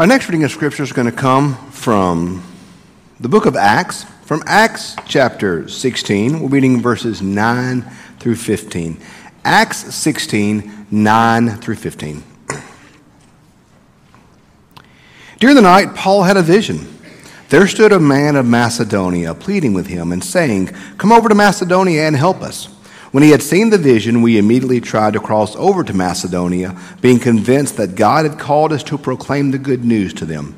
Our next reading of Scripture is going to come from the book of Acts, from Acts chapter 16. We're reading verses 9 through 15. Acts 16, 9 through 15. During the night, Paul had a vision. There stood a man of Macedonia pleading with him and saying, Come over to Macedonia and help us. When he had seen the vision, we immediately tried to cross over to Macedonia, being convinced that God had called us to proclaim the good news to them.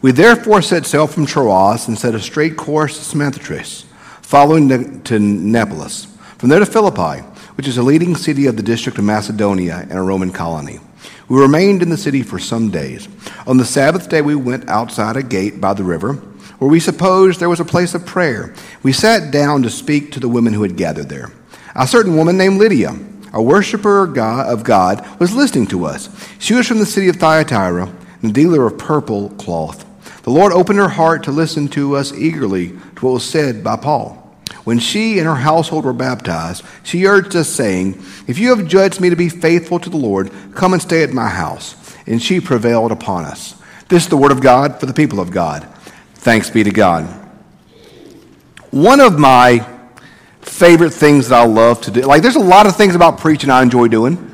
We therefore set sail from Troas and set a straight course to Samothrace, following to Neapolis. From there to Philippi, which is a leading city of the district of Macedonia and a Roman colony. We remained in the city for some days. On the Sabbath day, we went outside a gate by the river, where we supposed there was a place of prayer. We sat down to speak to the women who had gathered there. A certain woman named Lydia, a worshiper of God, was listening to us. She was from the city of Thyatira, and a dealer of purple cloth. The Lord opened her heart to listen to us eagerly to what was said by Paul. When she and her household were baptized, she urged us, saying, If you have judged me to be faithful to the Lord, come and stay at my house. And she prevailed upon us. This is the word of God for the people of God. Thanks be to God. One of my favorite things that I love to do. Like, there's a lot of things about preaching I enjoy doing.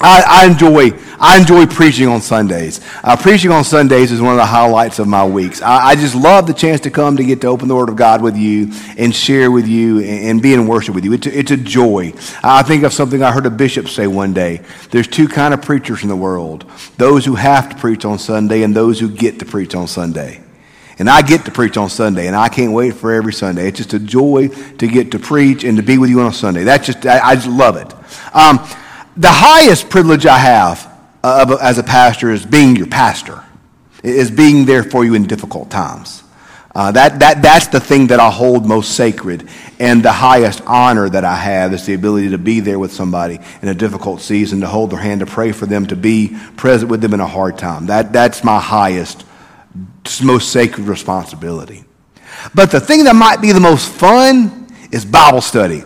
I, I enjoy I enjoy preaching on Sundays. Uh, preaching on Sundays is one of the highlights of my weeks. I, I, just love the chance to come to get to open the Word of God with you and share with you and, and be in worship with you. It's a, it's a joy. I think of something I heard a bishop say one day. There's two kind of preachers in the world: those who have to preach on Sunday and those who get to preach on Sunday. And I get to preach on Sunday, and I can't wait for every Sunday. It's just a joy to get to preach and to be with you on a Sunday. That's just, I, I just love it. Um, the highest privilege I have uh, as a pastor is being your pastor, is being there for you in difficult times. Uh, that, that, that's the thing that I hold most sacred. And the highest honor that I have is the ability to be there with somebody in a difficult season, to hold their hand, to pray for them, to be present with them in a hard time. That, that's my highest most sacred responsibility. But the thing that might be the most fun is Bible study.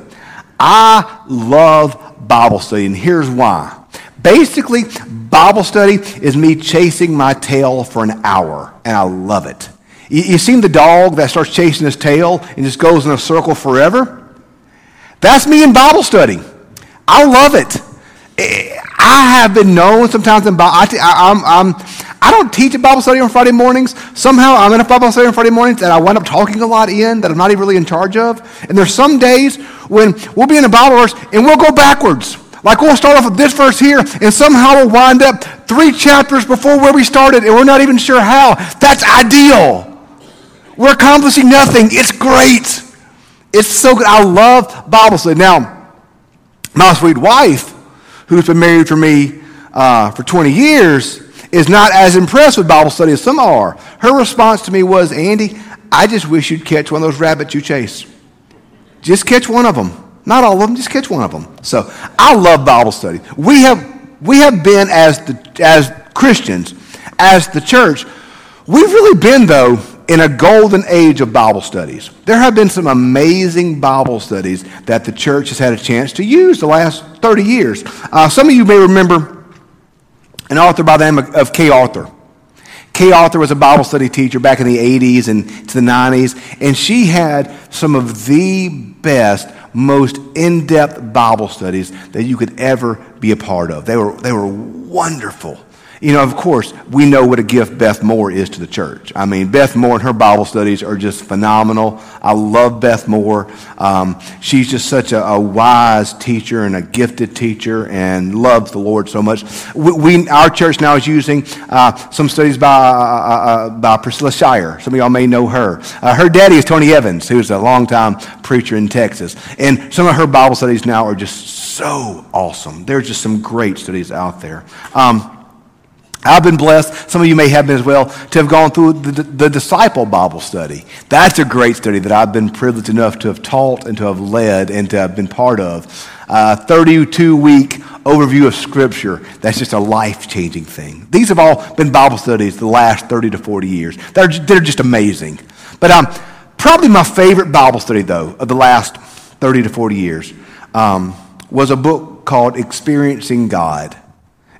I love Bible study, and here's why. Basically, Bible study is me chasing my tail for an hour, and I love it. You, you seen the dog that starts chasing his tail and just goes in a circle forever? That's me in Bible study. I love it. I have been known sometimes in Bible. I, am I'm, I don't teach a Bible study on Friday mornings. Somehow I'm in a Bible study on Friday mornings and I wind up talking a lot in that I'm not even really in charge of. And there's some days when we'll be in a Bible verse and we'll go backwards. Like we'll start off with this verse here and somehow we'll wind up three chapters before where we started and we're not even sure how. That's ideal. We're accomplishing nothing. It's great. It's so good. I love Bible study. Now, my sweet wife, who's been married for me uh, for 20 years, is not as impressed with Bible study as some are. Her response to me was, Andy, I just wish you'd catch one of those rabbits you chase. Just catch one of them. Not all of them, just catch one of them. So I love Bible study. We have, we have been, as, the, as Christians, as the church, we've really been, though, in a golden age of Bible studies. There have been some amazing Bible studies that the church has had a chance to use the last 30 years. Uh, some of you may remember an author by the name of Kay Arthur. Kay Arthur was a Bible study teacher back in the 80s and to the 90s, and she had some of the best, most in depth Bible studies that you could ever be a part of. They were, they were wonderful. You know, of course, we know what a gift Beth Moore is to the church. I mean, Beth Moore and her Bible studies are just phenomenal. I love Beth Moore. Um, she's just such a, a, wise teacher and a gifted teacher and loves the Lord so much. We, we our church now is using uh, some studies by, uh, uh, uh by Priscilla Shirer. Some of y'all may know her. Uh, her daddy is Tony Evans, who's a longtime preacher in Texas. And some of her Bible studies now are just so awesome. There's just some great studies out there. Um, I've been blessed, some of you may have been as well, to have gone through the, the, disciple Bible study. That's a great study that I've been privileged enough to have taught and to have led and to have been part of. Uh, 32 week overview of Scripture. That's just a life changing thing. These have all been Bible studies the last 30 to 40 years. They're, they're just amazing. But um, probably my favorite Bible study, though, of the last 30 to 40 years um, was a book called Experiencing God.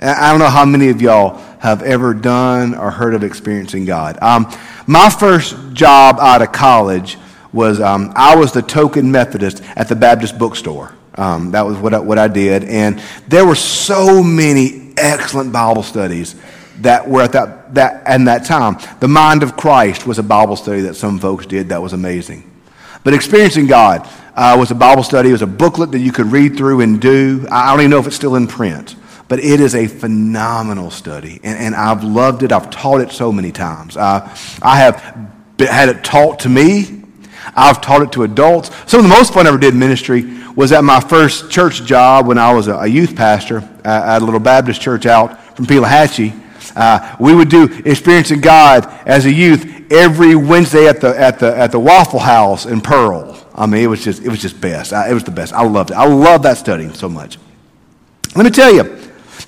I don't know how many of y'all have ever done or heard of experiencing God. Um, my first job out of college was um, I was the token Methodist at the Baptist bookstore. Um, that was what I, what I did. And there were so many excellent Bible studies that were at that, that, and that time. The Mind of Christ was a Bible study that some folks did that was amazing. But Experiencing God uh, was a Bible study. It was a booklet that you could read through and do. I don't even know if it's still in print. But it is a phenomenal study, and, and I've loved it. I've taught it so many times. Uh, I have had it taught to me. I've taught it to adults. Some of the most fun I ever did in ministry was at my first church job when I was a, youth pastor at a little Baptist church out from Pelahatchie. Uh, we would do experiencing God as a youth every Wednesday at the at the at the Waffle House in Pearl. I mean, it was just it was just best. I, it was the best. I loved it. I love that study so much. Let me tell you,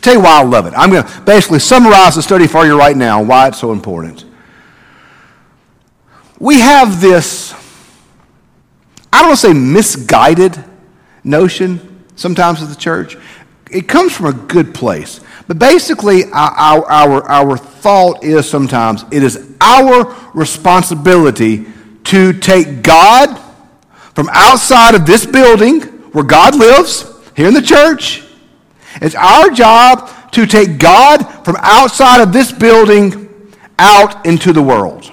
tell you why I love it. I'm going to basically summarize the study for you right now. Why it's so important. We have this. I don't want to say misguided notion sometimes of the church. It comes from a good place. But basically, our, our, our thought is sometimes it is our responsibility to take God from outside of this building where God lives, here in the church. It's our job to take God from outside of this building out into the world.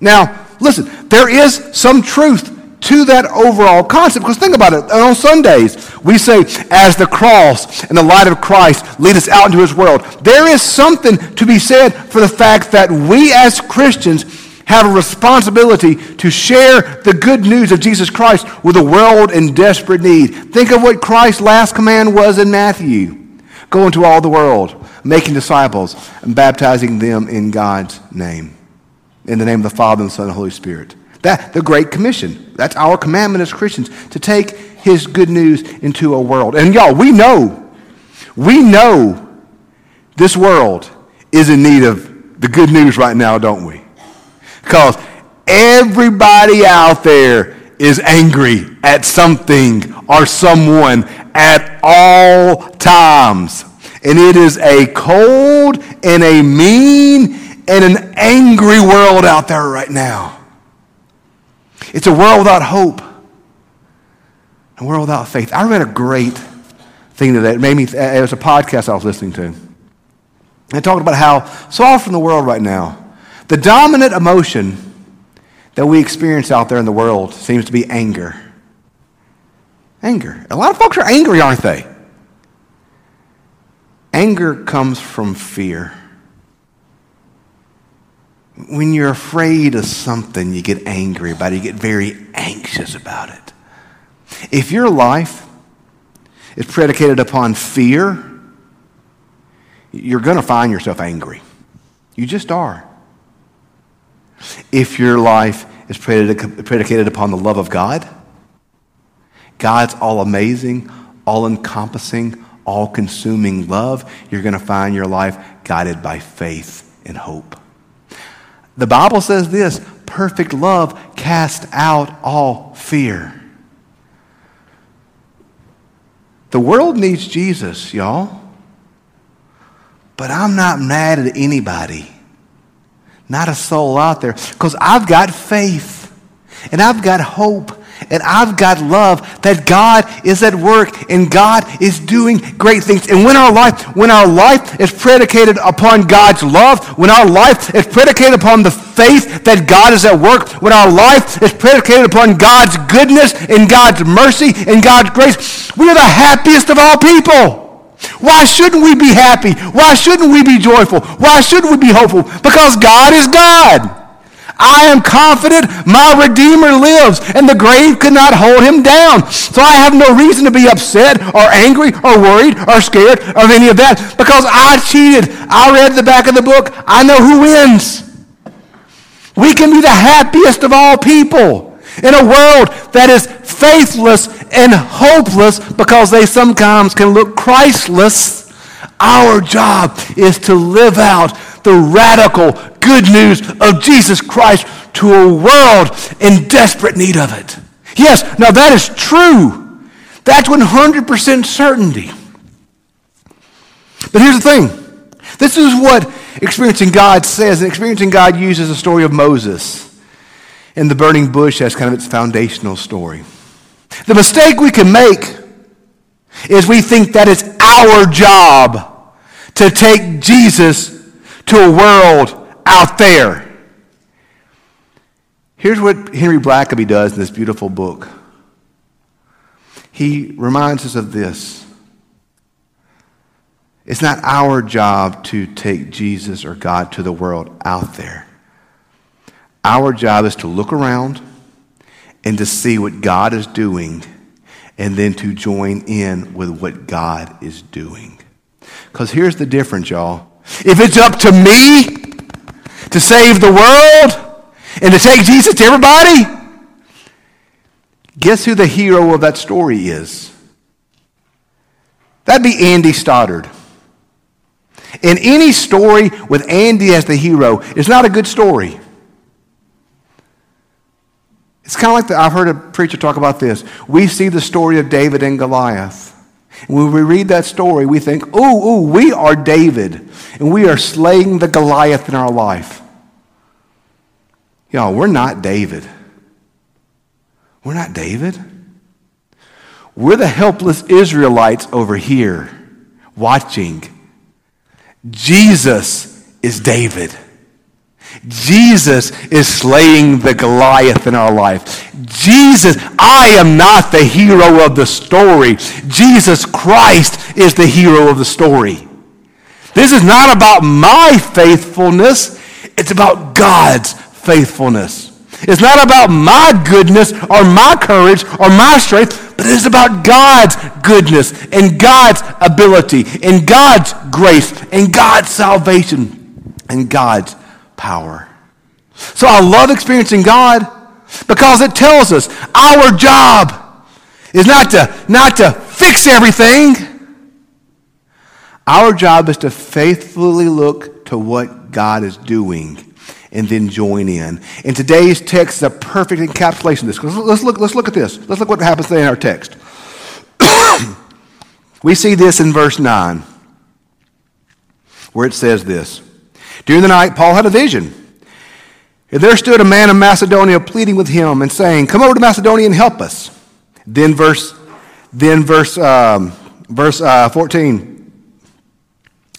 Now, listen, there is some truth to that overall concept. Because think about it. On Sundays, we say, as the cross and the light of Christ lead us out into his world. There is something to be said for the fact that we as Christians have a responsibility to share the good news of Jesus Christ with a world in desperate need. Think of what Christ's last command was in Matthew go into all the world, making disciples and baptizing them in God's name. In the name of the Father, and the Son, and the Holy Spirit. That, the Great Commission. That's our commandment as Christians to take His good news into a world. And y'all, we know, we know this world is in need of the good news right now, don't we? Because everybody out there is angry at something or someone at all times. And it is a cold and a mean and an angry world out there right now. It's a world without hope, a world without faith. I read a great thing today. It made me, it was a podcast I was listening to. It talked about how so often in the world right now, the dominant emotion that we experience out there in the world seems to be anger. Anger. A lot of folks are angry, aren't they? Anger comes from fear. When you're afraid of something, you get angry about it, you get very anxious about it. If your life is predicated upon fear, you're going to find yourself angry. You just are. If your life is predicated upon the love of God, God's all amazing, all encompassing, all consuming love, you're going to find your life guided by faith and hope. The Bible says this perfect love casts out all fear. The world needs Jesus, y'all. But I'm not mad at anybody. Not a soul out there. Because I've got faith and I've got hope and I've got love that God is at work and God is doing great things. And when our life, when our life is predicated upon God's love, when our life is predicated upon the faith that God is at work, when our life is predicated upon God's goodness and God's mercy and God's grace, we are the happiest of all people. Why shouldn't we be happy? Why shouldn't we be joyful? Why shouldn't we be hopeful? Because God is God. I am confident my Redeemer lives, and the grave could not hold him down. So I have no reason to be upset or angry or worried or scared of any of that because I cheated. I read the back of the book. I know who wins. We can be the happiest of all people in a world that is faithless and hopeless because they sometimes can look Christless. Our job is to live out the radical good news of Jesus Christ to a world in desperate need of it. Yes, now that is true. That's 100% certainty. But here's the thing This is what experiencing God says. And experiencing God uses the story of Moses and the burning bush as kind of its foundational story. The mistake we can make is we think that it's our job to take Jesus to a world out there. Here's what Henry Blackaby does in this beautiful book. He reminds us of this. It's not our job to take Jesus or God to the world out there. Our job is to look around and to see what God is doing and then to join in with what God is doing. Because here's the difference, y'all. If it's up to me to save the world and to take Jesus to everybody, guess who the hero of that story is? That'd be Andy Stoddard. In any story with Andy as the hero, it's not a good story. It's kind of like the, I've heard a preacher talk about this. We see the story of David and Goliath. When we read that story, we think, ooh, ooh, we are David, and we are slaying the Goliath in our life. Y'all, we're not David. We're not David. We're the helpless Israelites over here watching. Jesus is David. Jesus is slaying the Goliath in our life. Jesus, I am not the hero of the story. Jesus Christ is the hero of the story. This is not about my faithfulness, it's about God's faithfulness. It's not about my goodness or my courage or my strength, but it is about God's goodness and God's ability and God's grace and God's salvation and God's power. So I love experiencing God because it tells us our job is not to, not to fix everything. Our job is to faithfully look to what God is doing and then join in. And today's text is a perfect encapsulation of this. Let's look, let's look at this. Let's look what happens today in our text. we see this in verse 9, where it says this. During the night, Paul had a vision. And there stood a man of Macedonia pleading with him and saying, Come over to Macedonia and help us. Then verse, then verse, um, verse uh, 14.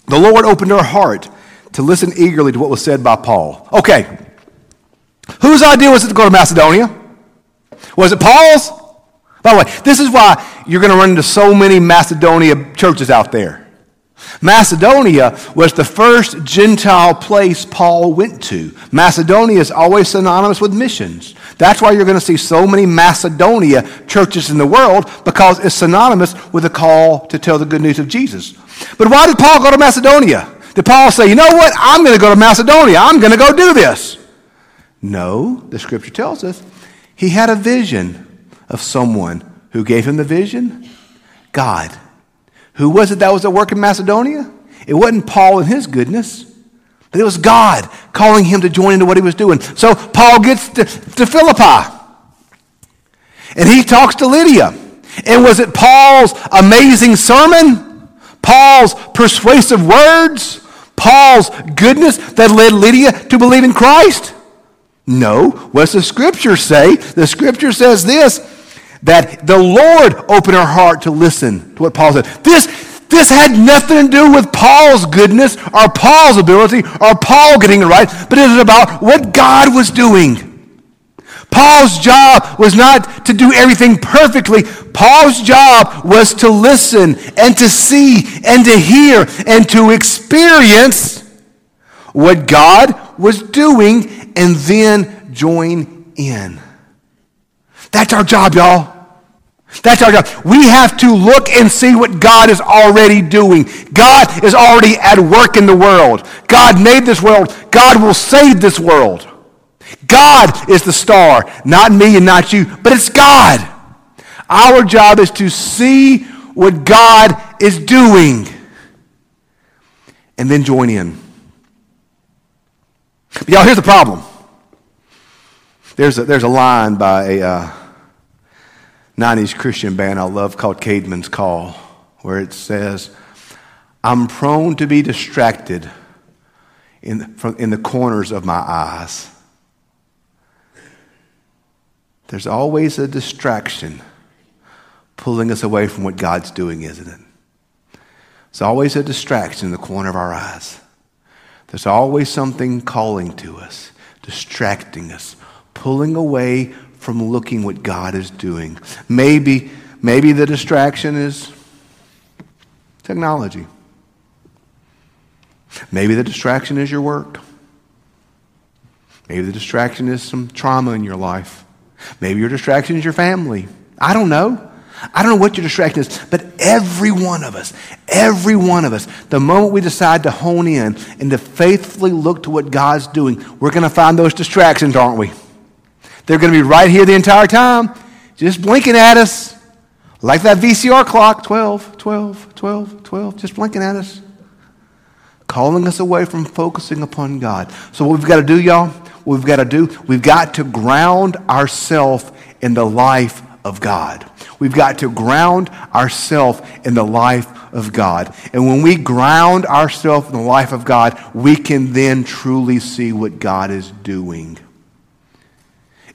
The Lord opened her heart to listen eagerly to what was said by Paul. Okay. Whose idea was it to go to Macedonia? Was it Paul's? By the way, this is why you're going to run into so many Macedonia churches out there. Macedonia was the first Gentile place Paul went to. Macedonia is always synonymous with missions. That's why you're going to see so many Macedonia churches in the world because it's synonymous with the call to tell the good news of Jesus. But why did Paul go to Macedonia? Did Paul say, you know what? I'm going to go to Macedonia. I'm going to go do this. No, the scripture tells us he had a vision of someone who gave him the vision God. Who was it that was at work in Macedonia? It wasn't Paul and his goodness, but it was God calling him to join into what he was doing. So Paul gets to, to Philippi and he talks to Lydia. And was it Paul's amazing sermon? Paul's persuasive words? Paul's goodness that led Lydia to believe in Christ? No. What's the scripture say? The scripture says this that the Lord opened her heart to listen to what Paul said. This, this had nothing to do with Paul's goodness or Paul's ability or Paul getting it right, but it is about what God was doing. Paul's job was not to do everything perfectly. Paul's job was to listen and to see and to hear and to experience what God was doing and then join in. That's our job, y'all. That's our job. We have to look and see what God is already doing. God is already at work in the world. God made this world. God will save this world. God is the star, not me and not you, but it's God. Our job is to see what God is doing and then join in. But y'all, here's the problem. There's a, there's a line by a uh, 90s Christian band I love called Caedmon's Call, where it says, I'm prone to be distracted in, from, in the corners of my eyes. There's always a distraction pulling us away from what God's doing, isn't it? There's always a distraction in the corner of our eyes. There's always something calling to us, distracting us, pulling away from looking what God is doing. Maybe, maybe the distraction is technology. Maybe the distraction is your work. Maybe the distraction is some trauma in your life. Maybe your distraction is your family. I don't know. I don't know what your distraction is, but every one of us, every one of us, the moment we decide to hone in and to faithfully look to what God's doing, we're going to find those distractions, aren't we? They're going to be right here the entire time, just blinking at us, like that VCR clock 12, 12, 12, 12, just blinking at us, calling us away from focusing upon God. So, what we've got to do, y'all, what we've got to do, we've got to ground ourselves in the life of God. We've got to ground ourselves in the life of God. And when we ground ourselves in the life of God, we can then truly see what God is doing.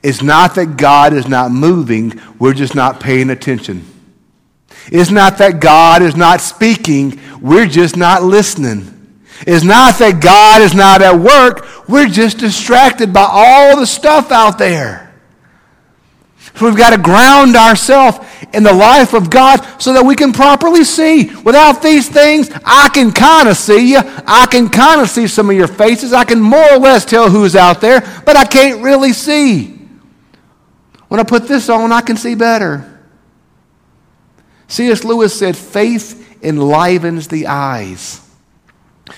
It's not that God is not moving, we're just not paying attention. It's not that God is not speaking, we're just not listening. It's not that God is not at work, we're just distracted by all the stuff out there. So we've got to ground ourselves in the life of God so that we can properly see. Without these things, I can kind of see you. I can kind of see some of your faces. I can more or less tell who's out there, but I can't really see. When I put this on, I can see better. C.S. Lewis said, faith enlivens the eyes.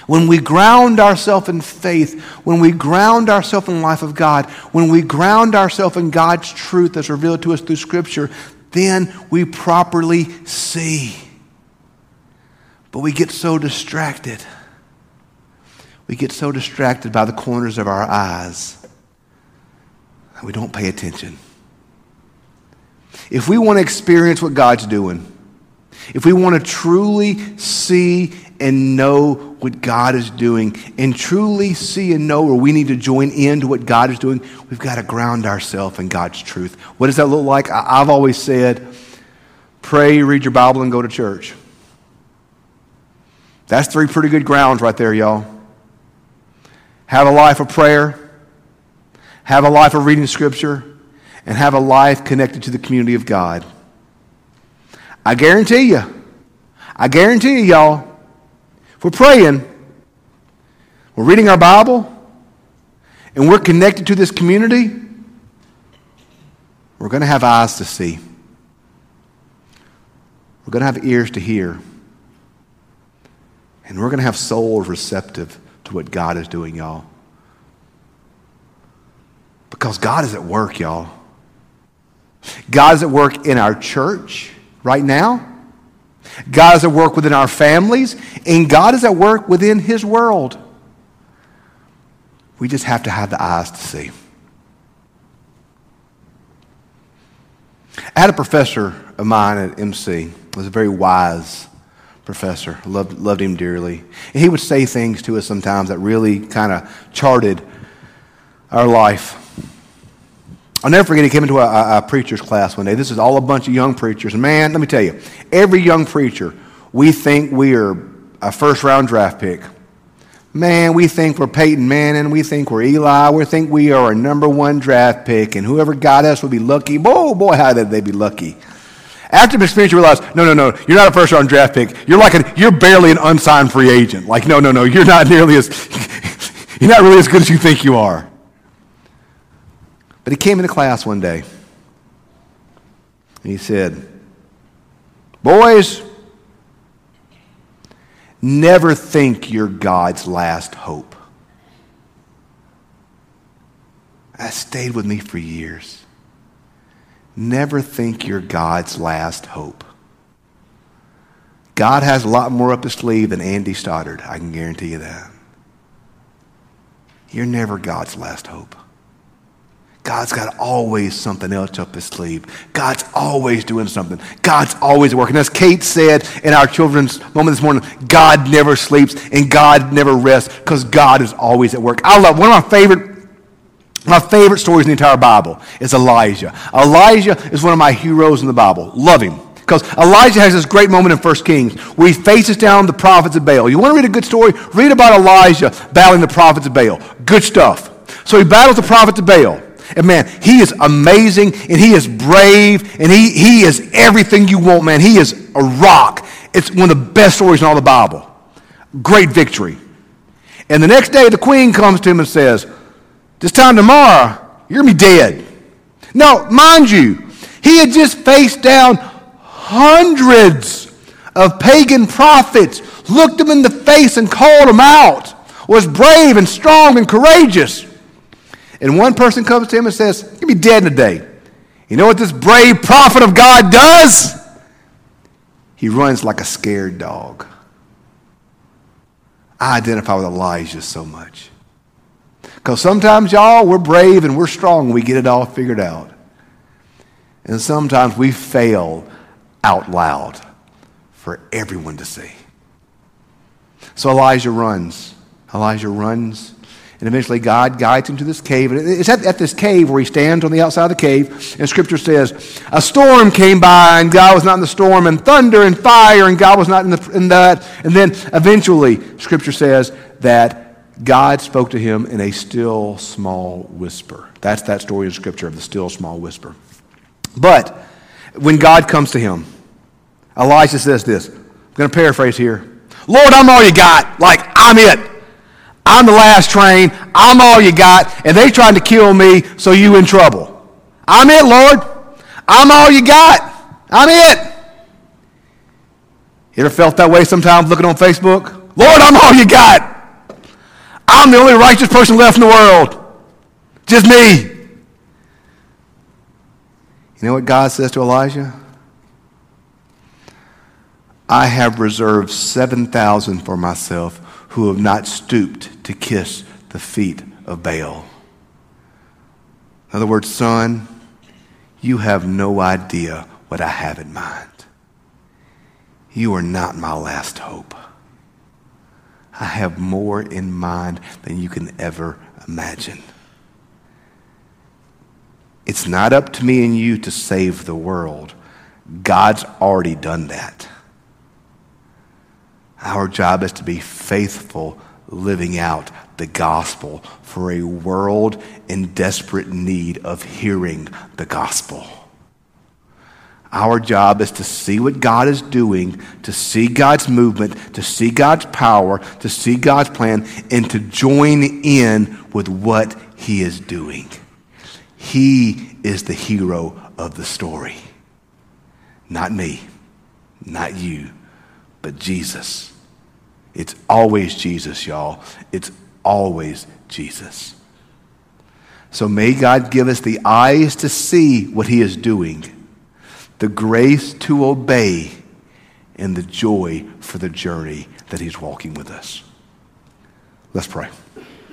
When we ground ourselves in faith, when we ground ourselves in the life of God, when we ground ourselves in God's truth that's revealed to us through Scripture, then we properly see. But we get so distracted. We get so distracted by the corners of our eyes that we don't pay attention. If we want to experience what God's doing, if we want to truly see and know what God is doing and truly see and know where we need to join into what God is doing, we've got to ground ourselves in God's truth. What does that look like? I've always said pray, read your Bible, and go to church. That's three pretty good grounds right there, y'all. Have a life of prayer, have a life of reading Scripture, and have a life connected to the community of God. I guarantee you, I guarantee you, y'all, if we're praying, we're reading our Bible, and we're connected to this community, we're going to have eyes to see. We're going to have ears to hear. And we're going to have souls receptive to what God is doing, y'all. Because God is at work, y'all. God is at work in our church right now. God is at work within our families, and God is at work within His world. We just have to have the eyes to see. I had a professor of mine at MC, was a very wise professor, loved, loved him dearly. And he would say things to us sometimes that really kind of charted our life. I'll never forget, he came into a, a, preacher's class one day. This is all a bunch of young preachers. Man, let me tell you, every young preacher, we think we are a first round draft pick. Man, we think we're Peyton Manning. We think we're Eli. We think we are a number one draft pick, and whoever got us would be lucky. Boy, boy, how did they be lucky? After the experience, you realize, no, no, no, you're not a first round draft pick. You're like a, you're barely an unsigned free agent. Like, no, no, no, you're not nearly as, you're not really as good as you think you are. But he came into class one day and he said, Boys, never think you're God's last hope. That stayed with me for years. Never think you're God's last hope. God has a lot more up his sleeve than Andy Stoddard. I can guarantee you that. You're never God's last hope. God's got always something else up his sleeve. God's always doing something. God's always working. As Kate said in our children's moment this morning, God never sleeps and God never rests because God is always at work. I love one of my favorite my favorite stories in the entire Bible is Elijah. Elijah is one of my heroes in the Bible. Love him. Because Elijah has this great moment in 1 Kings where he faces down the prophets of Baal. You want to read a good story? Read about Elijah battling the prophets of Baal. Good stuff. So he battles the prophets of Baal. And man, he is amazing and he is brave and he, he is everything you want, man. He is a rock. It's one of the best stories in all the Bible. Great victory. And the next day, the queen comes to him and says, This time tomorrow, you're going to be dead. Now, mind you, he had just faced down hundreds of pagan prophets, looked them in the face and called them out, was brave and strong and courageous and one person comes to him and says, You'll be dead in a day. You know what this brave prophet of God does? He runs like a scared dog. I identify with Elijah so much. Because sometimes, y'all, we're brave and we're strong we get it all figured out. And sometimes we fail out loud for everyone to see. So Elijah runs. Elijah runs and eventually God guides him to this cave. And it's at, at, this cave where he stands on the outside of the cave. And scripture says, a storm came by and God was not in the storm, and thunder and fire and God was not in, the, in that. And then eventually, scripture says that God spoke to him in a still small whisper. That's that story in scripture of the still small whisper. But when God comes to him, Elijah says this. I'm going to paraphrase here. Lord, I'm all you got. Like, I'm it. I'm the last train. I'm all you got. And they trying to kill me, so you in trouble. I'm it, Lord. I'm all you got. I'm it. You ever felt that way sometimes looking on Facebook? Lord, I'm all you got. I'm the only righteous person left in the world. Just me. You know what God says to Elijah? I have reserved 7,000 for myself who have not stooped to kiss the feet of Baal. In other words, son, you have no idea what I have in mind. You are not my last hope. I have more in mind than you can ever imagine. It's not up to me and you to save the world. God's already done that. Our job is to be faithful living out the gospel for a world in desperate need of hearing the gospel. Our job is to see what God is doing, to see God's movement, to see God's power, to see God's plan, and to join in with what He is doing. He is the hero of the story. Not me, not you, but Jesus. It's always Jesus, y'all. It's always Jesus. So may God give us the eyes to see what He is doing, the grace to obey, and the joy for the journey that He's walking with us. Let's pray.